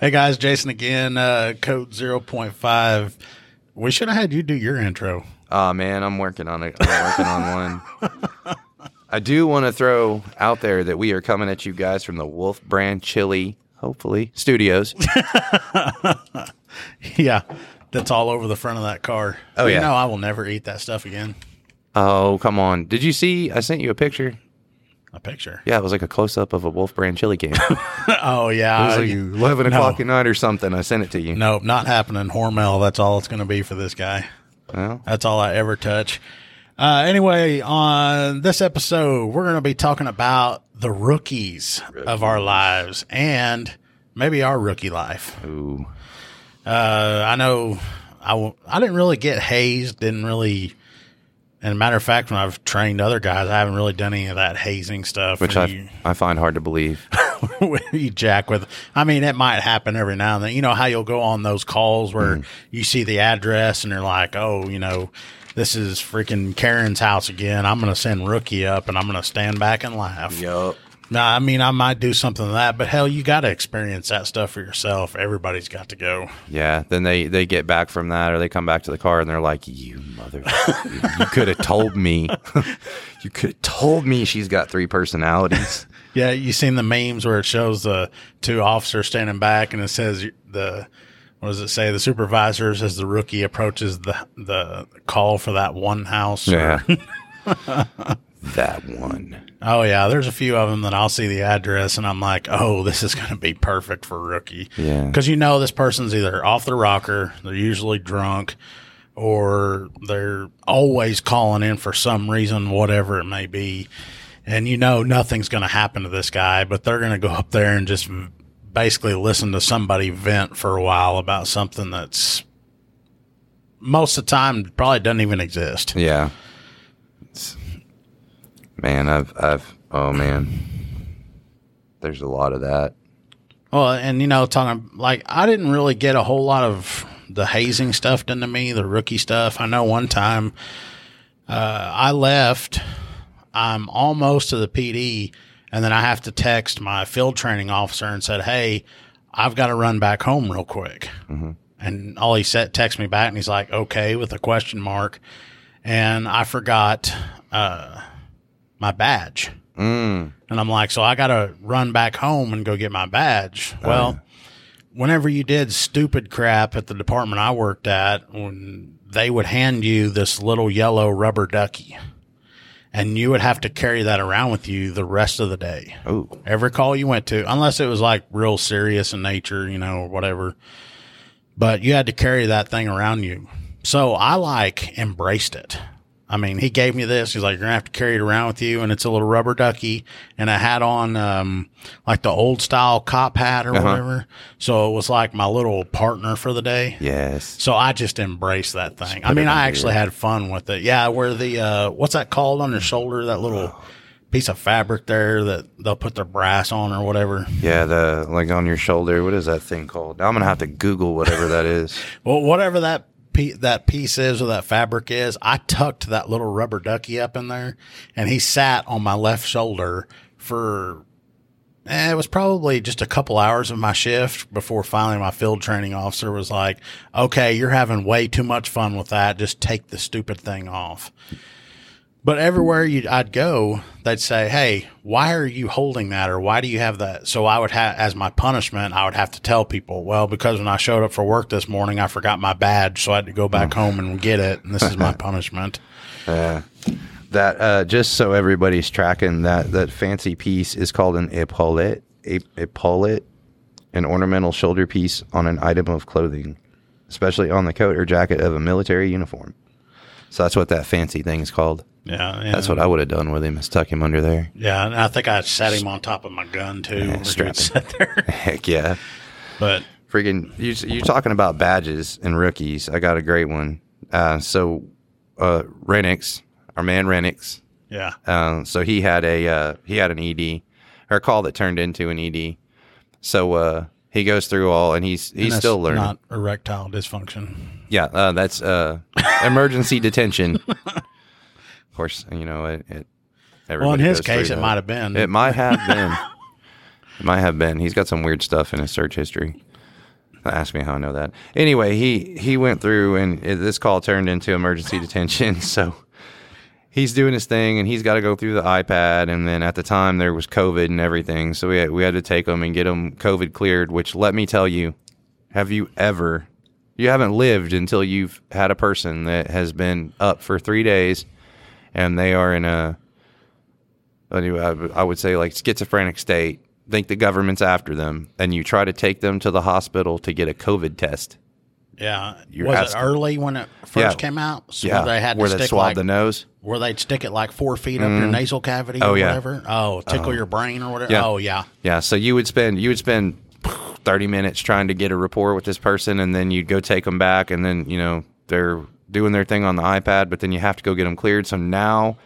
Hey guys, Jason again. Uh, code zero point five. We should have had you do your intro. Oh man, I'm working on it. I'm working on one. I do want to throw out there that we are coming at you guys from the Wolf Brand Chili, hopefully studios. yeah, that's all over the front of that car. Oh, You yeah. know I will never eat that stuff again. Oh come on! Did you see? I sent you a picture. A picture. Yeah, it was like a close up of a Wolf Brand Chili can. Oh yeah. it was like eleven no. o'clock at night or something. I sent it to you. Nope, not happening. Hormel. That's all it's going to be for this guy. Well, That's all I ever touch. Uh, anyway, on this episode, we're going to be talking about the rookies, of our lives and maybe our rookie life. ooh, Uh, I know I, w- I didn't really get hazed, didn't really. And a matter of fact, when I've trained other guys, I haven't really done any of that hazing stuff. which I you, I find hard to believe. you jack with. I mean, it might happen every now and then. You know how you'll go on those calls where Mm-hmm. you see the address and you're like, "Oh, you know, this is freaking Karen's house again. I'm going to send Rookie up and I'm going to stand back and laugh." yup. Now, I mean, I might do something to that, but hell, you got to experience that stuff for yourself. Everybody's got to go. Yeah. Then they they get back from that, or they come back to the car and they're like, "You mother, you could have told me. you could have told me she's got three personalities." Yeah, you seen the memes where it shows the two officers standing back and it says the what does it say? The supervisors as the rookie approaches the the call for that one house. Yeah. That one. Oh yeah, there's a few of them that I'll see the address and I'm like, oh, this is going to be perfect for rookie. Yeah. because you know this person's either off the rocker, they're usually drunk, or they're always calling in for some reason, whatever it may be. And you know nothing's going to happen to this guy, but they're going to go up there and just basically listen to somebody vent for a while about something that's most of the time probably doesn't even exist. Yeah. Man, I've I've oh man. There's a lot of that. Well, and you know, talking like I didn't really get a whole lot of the hazing stuff done to me, the rookie stuff. I know one time uh, I left, I'm almost to the PD, and then I have to text my field training officer and said, "Hey, I've got to run back home real quick." And all he said, text me back, and he's like, "Okay," with a question mark, and I forgot uh, my badge. Mm. And I'm like, so I got to run back home and go get my badge. Well, whenever you did stupid crap at the department I worked at, when they would hand you this little yellow rubber ducky, and you would have to carry that around with you the rest of the day. Oh. Every call you went to, unless it was like real serious in nature, you know, or whatever. But you had to carry that thing around you. So I like embraced it. I mean, he gave me this. He's like, you're gonna have to carry it around with you, and it's a little rubber ducky, and I had on um, like the old style cop hat or whatever. So it was like my little partner for the day. Yes. So I just embraced that thing. I mean, I actually your- had fun with it. Yeah, where the uh, what's that called on your shoulder? That little piece of fabric there that they'll put their brass on or whatever. Yeah, the like on your shoulder. What is that thing called? Now I'm gonna have to Google whatever that is. Well, whatever that that piece is or that fabric is, I tucked that little rubber ducky up in there, and he sat on my left shoulder for. eh, it was probably just a couple hours of my shift before finally my field training officer was like, "Okay, you're having way too much fun with that. Just take the stupid thing off." But everywhere you I'd go, they'd say, "Hey, why are you holding that, or why do you have that?" So I would have, as my punishment, I would have to tell people, "Well, because when I showed up for work this morning, I forgot my badge, so I had to go back home and get it, and this is my punishment." Yeah. That uh, just so everybody's tracking that that fancy piece is called an epaulette. A- epaulette, an ornamental shoulder piece on an item of clothing, especially on the coat or jacket of a military uniform. So that's what that fancy thing is called. Yeah, yeah. That's what I would have done with him is tuck him under there. Yeah, and I think I sat him on top of my gun too. he strap there. Heck yeah. But Freaking, you, you're talking about badges and rookies. I got a great one. Uh, so, uh, Renix, our man Renix, yeah, uh, so he had a uh, he had an ED, or a call that turned into an ED. So uh, he goes through all, and he's And he's that's still learning. Not erectile dysfunction. yeah, uh, that's uh, emergency detention. Course, you know it. it Well, in his case, it that. might have been. It might have been. it might have been. He's got some weird stuff in his search history. Ask me how I know that. Anyway, he he went through and it, this call turned into emergency detention. So he's doing his thing and he's got to go through the iPad. And then at the time there was COVID and everything, so we had, we had to take him and get him COVID cleared. Which let me tell you, have you ever? You haven't lived until you've had a person that has been up for three days, and they are in a I would- say like schizophrenic state. Think the government's after them, and you try to take them to the hospital to get a COVID test. Yeah. You're was asking- it early when it first Yeah. came out? So Yeah, where they had to where they stick swab like, the nose. where they'd stick it like four feet up your mm-hmm. nasal cavity Oh, or yeah. whatever. Oh, uh-huh. tickle your brain or whatever. Yeah. Oh yeah. Yeah, so you would spend you would spend thirty minutes trying to get a rapport with this person, and then you'd go take them back, and then you know they're doing their thing on the iPad, but then you have to go get them cleared. So now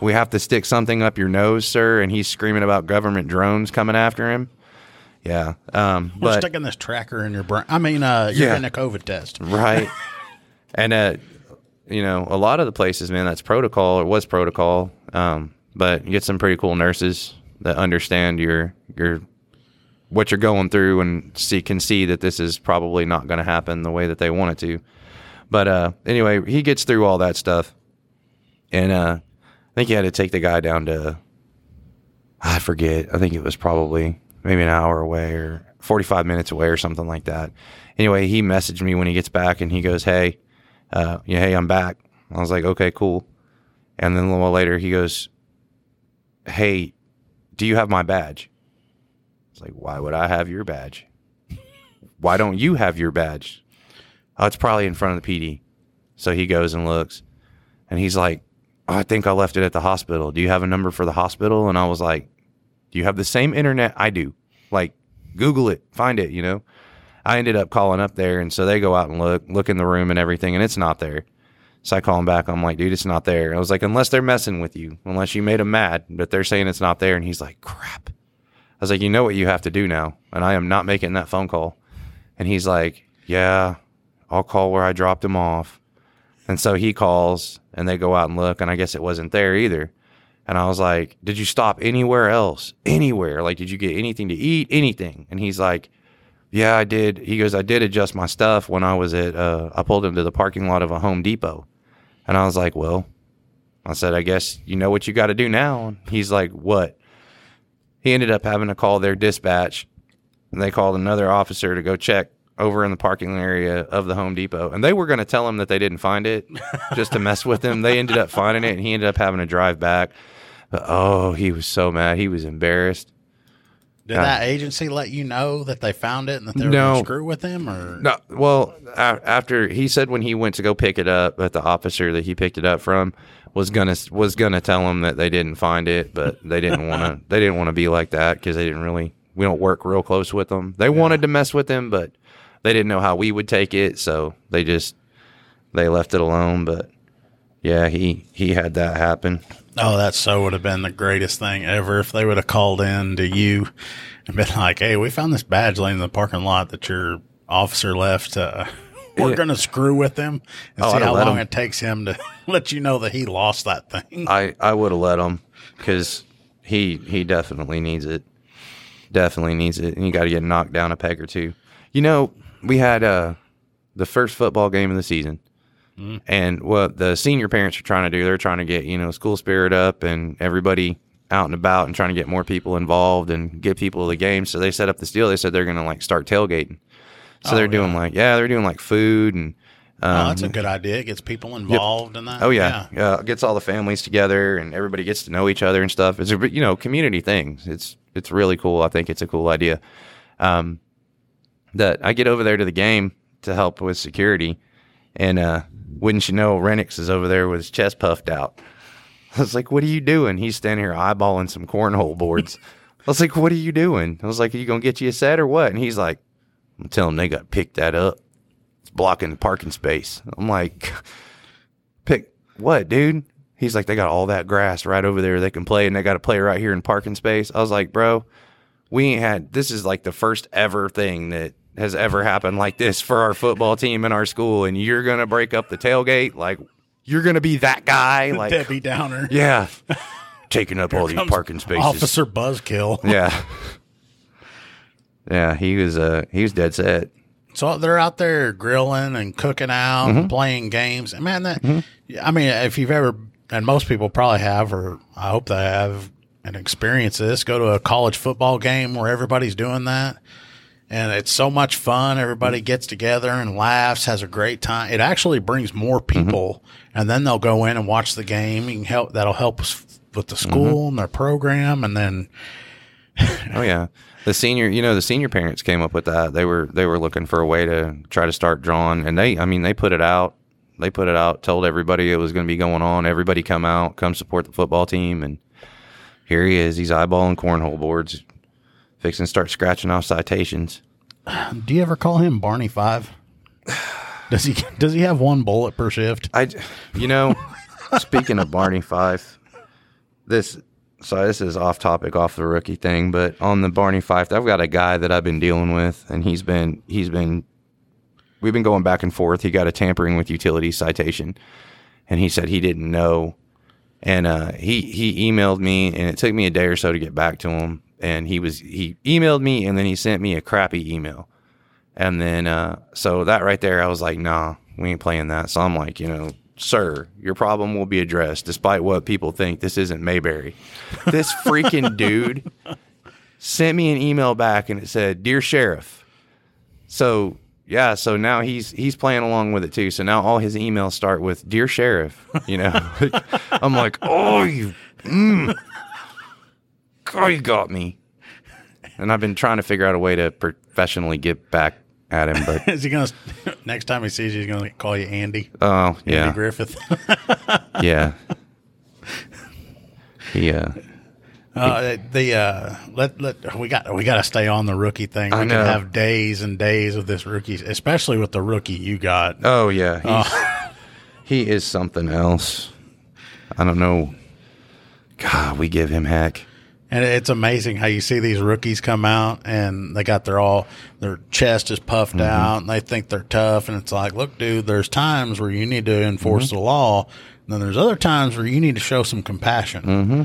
we have to stick something up your nose, sir, and he's screaming about government drones coming after him. Yeah, um, We're but sticking this tracker in your brain. I mean, uh, you're Yeah. getting a COVID test. right, and uh, you know a lot of the places, man, that's protocol or was protocol. Um, but you get some pretty cool nurses that understand your your what you're going through and see can see that this is probably not going to happen the way that they want it to. But uh, anyway, he gets through all that stuff, and uh, I think he had to take the guy down to I forget. I think it was probably maybe an hour away or 45 minutes away or something like that. Anyway, he messaged me when he gets back and he goes, "Hey, uh, yeah, hey, I'm back." I was like, "Okay, cool." And then a little while later, he goes, "Hey, do you have my badge?" It's like, "Why would I have your badge? Why don't you have your badge?" Oh, it's probably in front of the PD. So he goes and looks, and he's like, oh, "I think I left it at the hospital. Do you have a number for the hospital?" And I was like, "Do you have the same internet I do? Like, Google it, find it." You know. I ended up calling up there, and so they go out and look, look in the room and everything, and it's not there. So I call them back. I'm like, dude, it's not there. I was like, unless they're messing with you, unless you made them mad, but they're saying it's not there. And he's like, crap. I was like, you know what you have to do now, and I am not making that phone call. And he's like, yeah, I'll call where I dropped him off. And so he calls, and they go out and look, and I guess it wasn't there either. And I was like, did you stop anywhere else? Anywhere? Like, did you get anything to eat? Anything? And he's like, yeah, I did. He goes, I did adjust my stuff when I was at, uh, I pulled him to the parking lot of a Home Depot. And I was like, well, I said, I guess you know what you got to do now. And he's like, what? He ended up having to call their dispatch and they called another officer to go check over in the parking area of the Home Depot. And they were going to tell him that they didn't find it just to mess with him. They ended up finding it and he ended up having to drive back. But oh, he was so mad. He was embarrassed. Did Yeah. that agency let you know that they found it and that they were No. going to screw with him? Or No, well, a- after he said when he went to go pick it up, that the officer that he picked it up from was gonna was gonna tell him that they didn't find it, but they didn't want to. They didn't want to be like that because they didn't really. We don't work real close with them. They wanted to mess with him, but they didn't know how we would take it, so they just they left it alone. But yeah, he he had that happen. Oh, that so would have been the greatest thing ever if they would have called in to you and been like, "Hey, we found this badge laying in the parking lot that your officer left. Uh, we're Yeah. going to screw with him and Oh, see how long him. it takes him to let you know that he lost that thing." I I would have let him because he he definitely needs it. Definitely needs it, and you got to get knocked down a peg or two. You know, we had uh the first football game of the season, and what the senior parents are trying to do, they're trying to get you know school spirit up and everybody out and about and trying to get more people involved and get people to the game. So they set up this deal. They said they're going to like start tailgating. So Oh, they're doing yeah. like yeah, they're doing like food and oh, um, that's a good idea. It gets people involved in that. Oh yeah. yeah, Gets all the families together and everybody gets to know each other and stuff. It's a you know community thing. It's it's really cool. I think it's a cool idea. Um, that I get over there to the game to help with security, and uh, wouldn't you know, Renix is over there with his chest puffed out. I was like, "What are you doing?" He's standing here eyeballing some cornhole boards. I was like, "What are you doing?" I was like, "Are you gonna get you a set or what?" And he's like, "I'm telling them they got to pick that up. It's blocking the parking space." I'm like, "Pick what, dude?" He's like, "They got all that grass right over there. They can play, and they got to play right here in parking space." I was like, "Bro, we ain't had this is like the first ever thing that has ever happened like this for our football team in our school, and you're gonna break up the tailgate like." You're gonna be that guy, like Debbie Downer. yeah, taking up all these parking spaces. Officer Buzzkill. Yeah, yeah. He was uh he was dead set. So they're out there grilling and cooking out and playing games. And man, that I mean, if you've ever and most people probably have, or I hope they have, and experience this, go to a college football game where everybody's doing that. And it's so much fun. Everybody gets together and laughs, has a great time. It actually brings more mm-hmm. people, and then they'll go in and watch the game. You can help. That'll help us with the mm-hmm. school and their program, and then Oh yeah. The senior, you know, the senior parents came up with that. They were they were looking for a way to try to start drawing, and they, I mean, they put it out. They put it out, told everybody it was going to be going on. Everybody come out, come support the football team, and here he is. He's eyeballing cornhole boards, fixing to start scratching off citations. Do you ever call him Barney Fife? Does he does he have one bullet per shift? I, you know, speaking of Barney Fife, this so this is off topic, off the rookie thing, but on the Barney Fife, I've got a guy that I've been dealing with, and he's been he's been we've been going back and forth. He got a tampering with utilities citation, and he said he didn't know, and uh, he he emailed me, and it took me a day or so to get back to him, and he was he emailed me, and then he sent me a crappy email. And then, uh, so that right there, I was like, nah, we ain't playing that. So I'm like, you know, sir, your problem will be addressed despite what people think. This isn't Mayberry. This freaking dude sent me an email back and it said, Dear Sheriff. So, yeah, so now he's he's playing along with it too. So now all his emails start with Dear Sheriff, you know. I'm like, oh, you, mm, God, you got me. And I've been trying to figure out a way to professionally get back at him, but Is he gonna next time he sees you, he's gonna call you Andy? oh Andy yeah, Griffith. yeah. Yeah. uh, Uh, the uh, let let we got we got to stay on the rookie thing. We I can know. have days and days of this rookie, especially with the rookie you got. oh yeah, he's, he is something else. I don't know. God, we give him heck. And it's amazing how you see these rookies come out and they got their all their chest is puffed Mm-hmm. out and they think they're tough and it's like, look, dude, there's times where you need to enforce Mm-hmm. the law, and then there's other times where you need to show some compassion. Mm-hmm.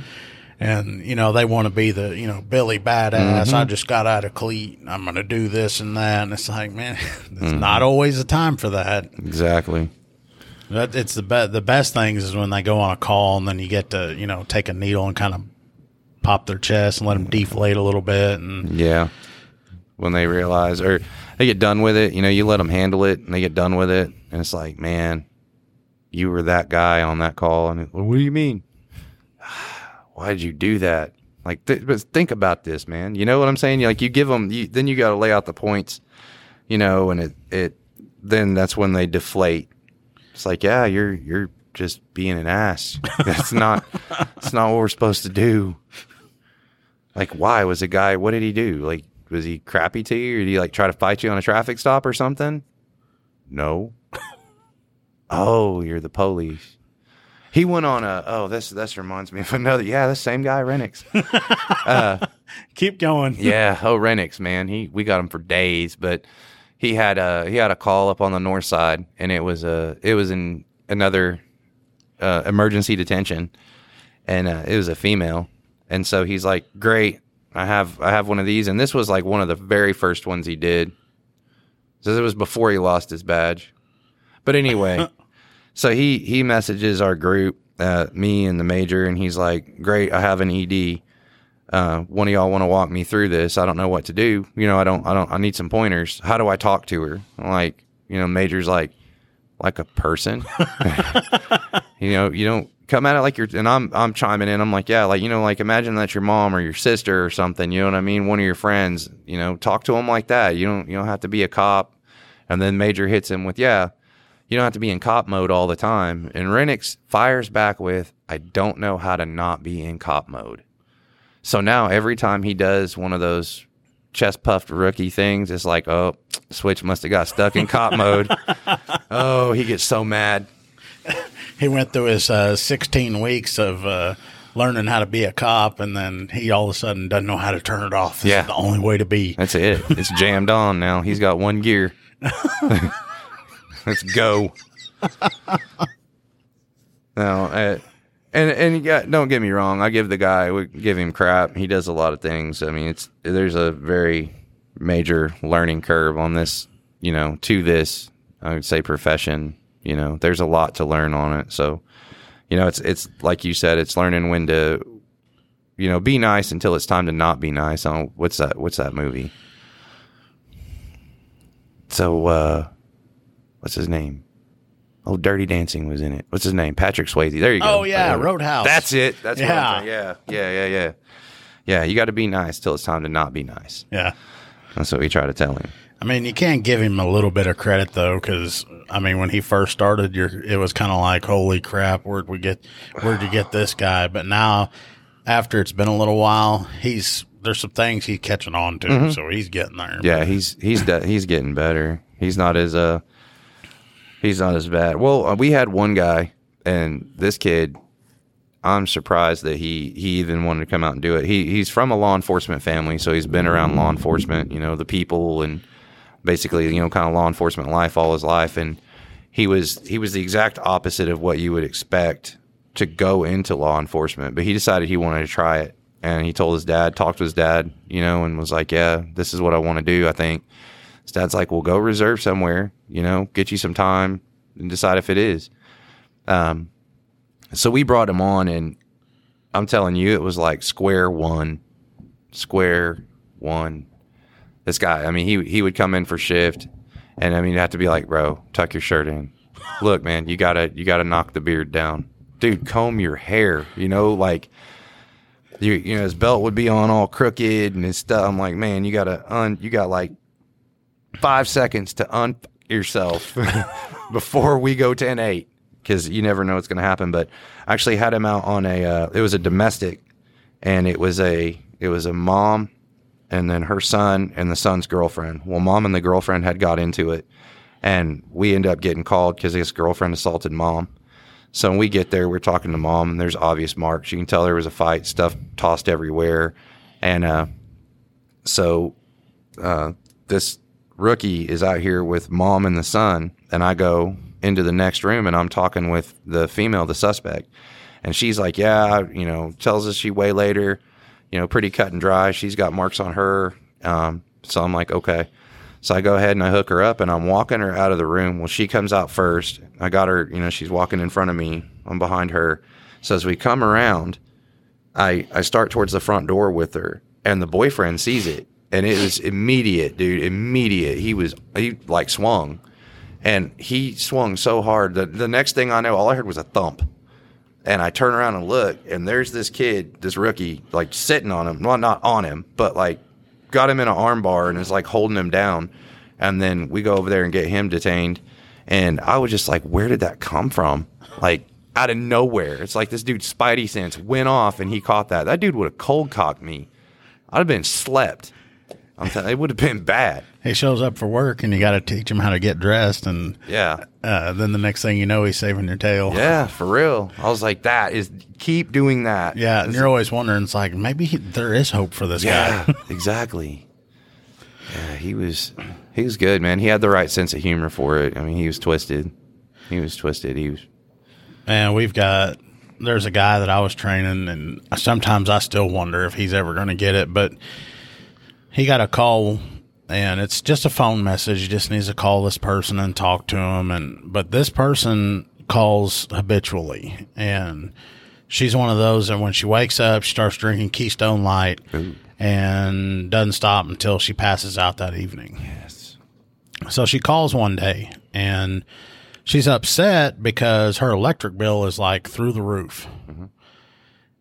And you know they want to be the you know Billy badass. Mm-hmm. I just got out of CLEET. I'm going to do this and that. And it's like, man, it's Mm-hmm. not always the time for that. Exactly. That it's the be- the best things is when they go on a call and then you get to you know take a needle and kind of pop their chest and let them deflate a little bit and Yeah. When they realize, or they get done with it, you know, you let them handle it, and they get done with it, and it's like, man, you were that guy on that call, and well, what do you mean? Why did you do that? Like, th- but think about this, man. You know what I'm saying? Like, you give them, you, then you got to lay out the points, you know, and it, it, then that's when they deflate. It's like, yeah, you're, you're just being an ass. That's not, that's not what we're supposed to do. Like, why was a guy? What did he do? Like, was he crappy to you, or did he like try to fight you on a traffic stop or something? No. oh, you're the police. He went on a. Oh, this this reminds me of another. Yeah, the same guy, Renix. keep going. yeah. Oh, Renix, man. He we got him for days, but he had a he had a call up on the north side, and it was a it was in another uh, emergency detention, and uh, it was a female, and so he's like, "Great, I have I have one of these," and this was like one of the very first ones he did. So it was before he lost his badge, but anyway, so he he messages our group, uh, me and the major, and he's like, "Great, I have an ED." uh, one of y'all want to walk me through this. I don't know what to do. You know, I don't, I don't, I need some pointers. How do I talk to her? I'm like, you know, Major's like, like a person. you know, you don't come at it like you're, and I'm, I'm chiming in. I'm like, yeah, like, you know, like imagine that's your mom or your sister or something. You know what I mean? One of your friends, you know, talk to them like that. You don't, you don't have to be a cop. And then Major hits him with, yeah, you don't have to be in cop mode all the time. And Renix fires back with, I don't know how to not be in cop mode. So now every time he does one of those chest puffed rookie things, it's like, oh, Switch must have got stuck in cop mode. Oh, he gets so mad. He went through his uh, 16 weeks of uh, learning how to be a cop, and then he all of a sudden doesn't know how to turn it off. This Yeah. is the only way to be. That's it. It's jammed on now. He's got one gear. Let's go. now, uh, and and got, don't get me wrong. I give the guy, we give him crap. He does a lot of things. I mean, it's there's a very major learning curve on this you know, to this, I would say profession, you know, there's a lot to learn on it. So, you know, it's it's like you said, it's learning when to, you know, be nice until it's time to not be nice. On what's that? What's that movie? So, uh, what's his name? Oh, Dirty Dancing was in it. What's his name? Patrick Swayze. There you go. Oh yeah, Roadhouse. That's it. That's Yeah. yeah, yeah, yeah, yeah. Yeah, you got to be nice till it's time to not be nice. yeah. That's what we try to tell him. I mean, you can't give him a little bit of credit though, because I mean, when he first started, you're, it was kind of like, "Holy crap, where'd we get? Where'd you get this guy?" But now, after it's been a little while, he's there's some things he's catching on to, so he's getting there. Yeah, he's he's de- he's getting better. He's not as uh he's not as bad. Well, uh, we had one guy, and this kid, I'm surprised that he he even wanted to come out and do it. He he's from a law enforcement family, so he's been around law enforcement, you know, the people, and basically you know kind of law enforcement life all his life, and he was he was the exact opposite of what you would expect to go into law enforcement, but he decided he wanted to try it. And he told his dad, talked to his dad, you know, and was like, "Yeah, this is what I want to do. I think." His dad's like, "Well, go reserve somewhere, you know, get you some time and decide if it is." Um, so we brought him on, and I'm telling you, it was like square one, square one. This guy, I mean, he he would come in for shift, and I mean, you have to be like, "Bro, tuck your shirt in. Look, man, you gotta you gotta knock the beard down, dude. Comb your hair, you know, like." You, you know his belt would be on all crooked and his stuff. I'm like, man, you gotta un, you got like five seconds to un yourself before we go 10 8 because you never know what's to happen. But I actually had him out on a, uh, it was a domestic and it was a, it was a mom and then her son and the son's girlfriend. Well, mom and the girlfriend had got into it and we end up getting called because his girlfriend assaulted mom. So when we get there, we're talking to mom, and there's obvious marks. You can tell there was a fight, stuff tossed everywhere, and uh, so uh, this rookie is out here with mom and the son, and I go into the next room, and I'm talking with the female, the suspect, and she's like, "Yeah, you know," tells us she waylaid her, you know, pretty cut and dry. She's got marks on her, um, so I'm like, okay. So I go ahead and I hook her up and I'm walking her out of the room. Well, she comes out first. I got her, you know, she's walking in front of me. I'm behind her. So as we come around, I I start towards the front door with her and the boyfriend sees it and it was immediate, dude, immediate. He was he like swung and he swung so hard that the next thing I know, all I heard was a thump. And I turn around and look, and there's this kid, this rookie, like sitting on him. Well, not on him, but like got him in an armbar and is like holding him down. And then we go over there and get him detained. And I was just like, where did that come from? Like out of nowhere. It's like this dude's spidey sense went off and he caught that. That dude would have cold cocked me. I'd have been slept. Telling it would have been bad. He shows up for work, and you got to teach him how to get dressed, and Yeah. uh, then the next thing you know, he's saving your tail. Yeah, for real. I was like, that is keep doing that. Yeah, and you're always wondering, it's like maybe he, there is hope for this Yeah, guy. exactly. Yeah, he was he was good, man. He had the right sense of humor for it. I mean, he was twisted. He was twisted. He was And we've got there's a guy that I was training, and sometimes I still wonder if he's ever going to get it. But he got a call, and it's just a phone message. He just needs to call this person and talk to him. And but this person calls habitually, and she's one of those that when she wakes up, she starts drinking Keystone Light, and doesn't stop until she passes out that evening. yes. So she calls one day and she's upset because her electric bill is like through the roof. Mm-hmm.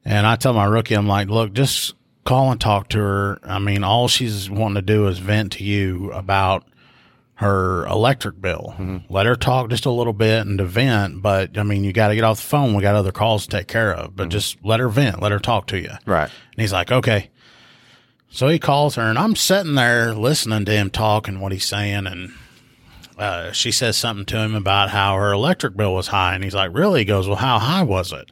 And I tell my rookie, I'm like, look, just call and talk to her. I mean, all she's wanting to do is vent to you about her electric bill. Let her talk just a little bit and to vent, but I mean, you got to get off the phone. We got other calls to take care of, but just let her vent, let her talk to you. Right. And he's like, okay. So he calls her, and I'm sitting there listening to him talk and what he's saying. And uh, she says something to him about how her electric bill was high. And he's like, really? He goes, well, how high was it?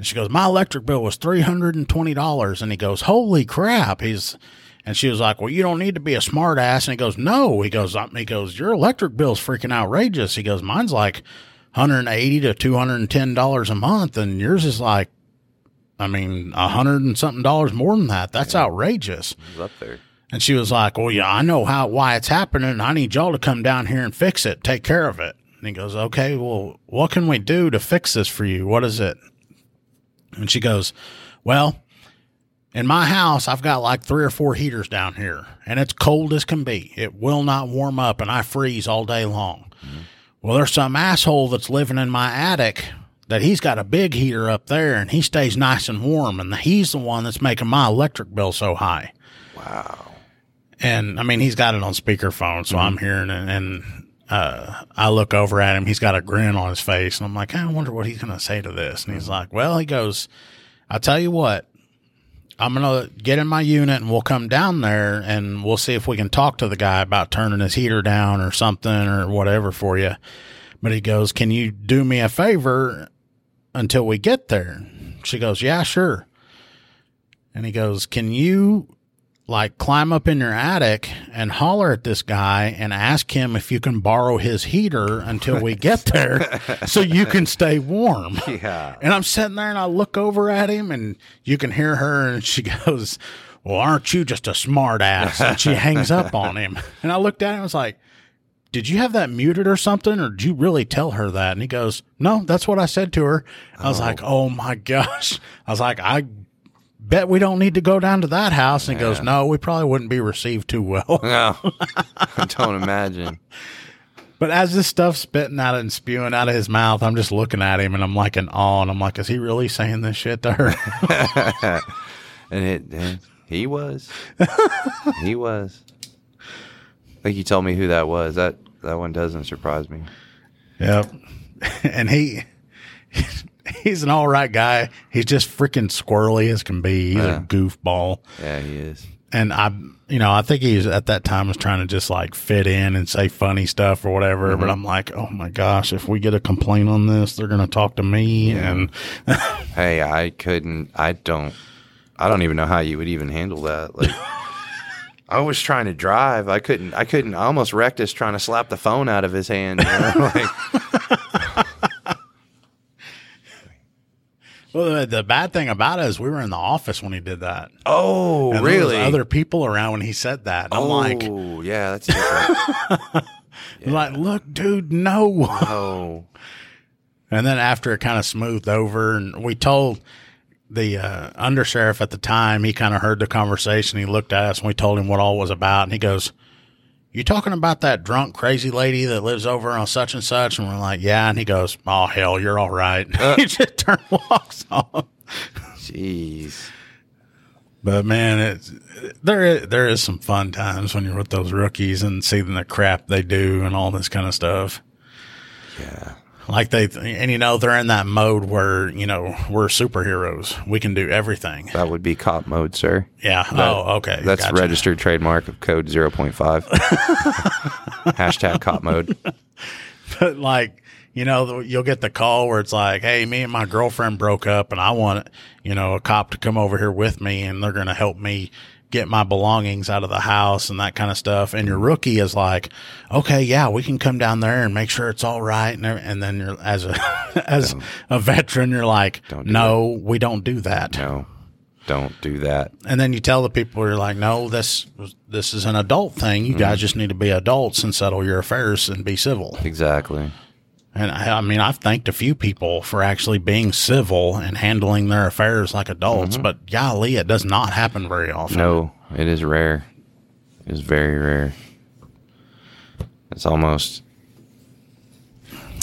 And she goes, my electric bill was $320. And he goes, holy crap. He's, and she was like, well, you don't need to be a smart ass. And he goes, no. He goes, he goes, your electric bill's freaking outrageous. He goes, mine's like 180 to $210 a month. And yours is like, I mean, a hundred and something dollars more than that. That's outrageous. He was up there. And she was like, Well, yeah, I know how why it's happening. I need y'all to come down here and fix it, take care of it. And he goes, Okay, well, what can we do to fix this for you? What is it? And she goes, Well, in my house, I've got like three or four heaters down here, and it's cold as can be. It will not warm up, and I freeze all day long. Well, there's some asshole that's living in my attic that he's got a big heater up there, and he stays nice and warm, and he's the one that's making my electric bill so high. Wow. And I mean, he's got it on speakerphone, so mm-hmm. I'm hearing it. And uh, I look over at him. He's got a grin on his face. And I'm like, I wonder what he's going to say to this. And he's like, Well, he goes, I'll tell you what, I'm going to get in my unit and we'll come down there and we'll see if we can talk to the guy about turning his heater down or something or whatever for you. But he goes, Can you do me a favor until we get there? She goes, Yeah, sure. And he goes, Can you like climb up in your attic and holler at this guy and ask him if you can borrow his heater until we get there so you can stay warm. Yeah. And I'm sitting there and I look over at him and you can hear her and she goes, Well, aren't you just a smart ass? And she hangs up on him. And I looked at him and was like, Did you have that muted or something? Or did you really tell her that? And he goes, No, that's what I said to her. I was oh. like, Oh my gosh. I was like, I bet we don't need to go down to that house. And he goes, No, we probably wouldn't be received too well. No. I don't imagine. But as this stuff's spitting out and spewing out of his mouth, I'm just looking at him and I'm like in awe. And I'm like, Is he really saying this shit to her? And it, and he was. he was. I think you told me who that was. That that one doesn't surprise me. Yep. And he he's an all right guy. He's just freaking squirrely as can be. He's Yeah. a goofball. Yeah, he is. And I you know, I think he's at that time was trying to just like fit in and say funny stuff or whatever. But mm-hmm. I'm like, oh my gosh, if we get a complaint on this, they're gonna talk to me and Hey, I couldn't. I don't. I don't even know how you would even handle that. Like, I was trying to drive. I couldn't. I couldn't. I almost wrecked us trying to slap the phone out of his hand. You know? like, well the, the bad thing about it is we were in the office when he did that. oh, And really? other people around when he said that. I'm oh, like yeah, that's different. I'm like, look, dude, no. oh, And then after it kind of smoothed over, and we told the uh, undersheriff at the time, he kind of heard the conversation. He looked at us and we told him what all was about. And he goes, You talking about that drunk, crazy lady that lives over on such and such? And we're like, Yeah. And he goes, Oh, hell, you're all right. Uh. he just turned walks off. jeez. But man, it's, there, is, there is some fun times when you're with those rookies and seeing the crap they do and all this kind of stuff. Yeah. Like they, and you know, they're in that mode where, you know, we're superheroes. We can do everything. That would be cop mode, sir. Yeah. oh, okay. That's Gotcha. registered trademark of code 0.5. Hashtag cop mode. But like, you know, you'll get the call where it's like, Hey, me and my girlfriend broke up and I want, you know, a cop to come over here with me and they're going to help me get my belongings out of the house and that kind of stuff. And your rookie is like, okay, yeah, we can come down there and make sure it's all right. And, and then you're as a, as a veteran, you're like, Don't do no, we don't do that. No, don't do that. And then you tell the people, you're like, no, this, this is an adult thing. You Mm-hmm. guys just need to be adults and settle your affairs and be civil. Exactly. And I, I mean, I've thanked a few people for actually being civil and handling their affairs like adults, but golly, it does not happen very often. Mm-hmm. No, it is rare. It is very rare. It's almost.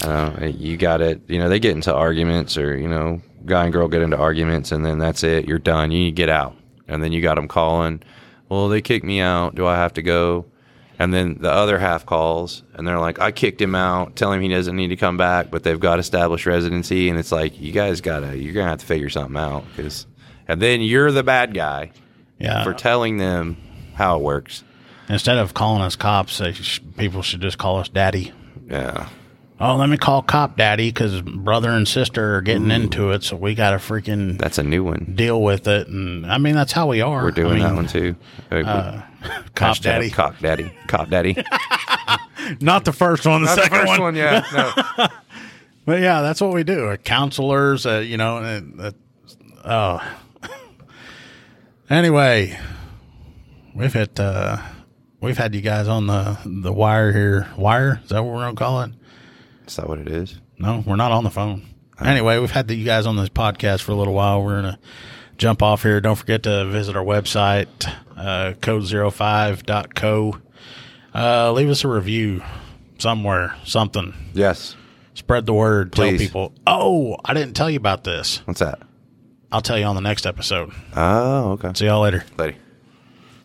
I don't know. You got it. You know, they get into arguments, or you know, guy and girl get into arguments, and then that's it. You're done. You need to get out, and then you got them calling. Well, they kicked me out. Do I have to go? And then the other half calls, and they're like, "I kicked him out. Tell him he doesn't need to come back." But they've got established residency, and it's like, you guys gotta, you're gonna have to figure something out, because, and then you're the bad guy Yeah. for telling them how it works. Instead of calling us cops, they sh- people should just call us daddy. Yeah. Oh, let me call cop daddy because brother and sister are getting into it, so we got to freaking That's a new one. deal with it. And I mean, that's how we are. We're doing I mean, that one too. Uh, Cop daddy. cop daddy. Cop daddy. Not the first one, the Not the second first one. one, yeah. No. But yeah, that's what we do. Uh, counselors, uh, you know. And, uh, oh. anyway, we've hit uh, we've had you guys on the the wire here. Wire is that what we're gonna call it? Is that what it is? No, we're not on the phone. Anyway, we've had the, you guys on this podcast for a little while. We're gonna jump off here. Don't forget to visit our website, uh, code05.co. Uh, leave us a review somewhere, something. Yes. Spread the word. Tell people. Oh, I didn't tell you about this. What's that? I'll tell you on the next episode. Oh, okay. See y'all later. Lady.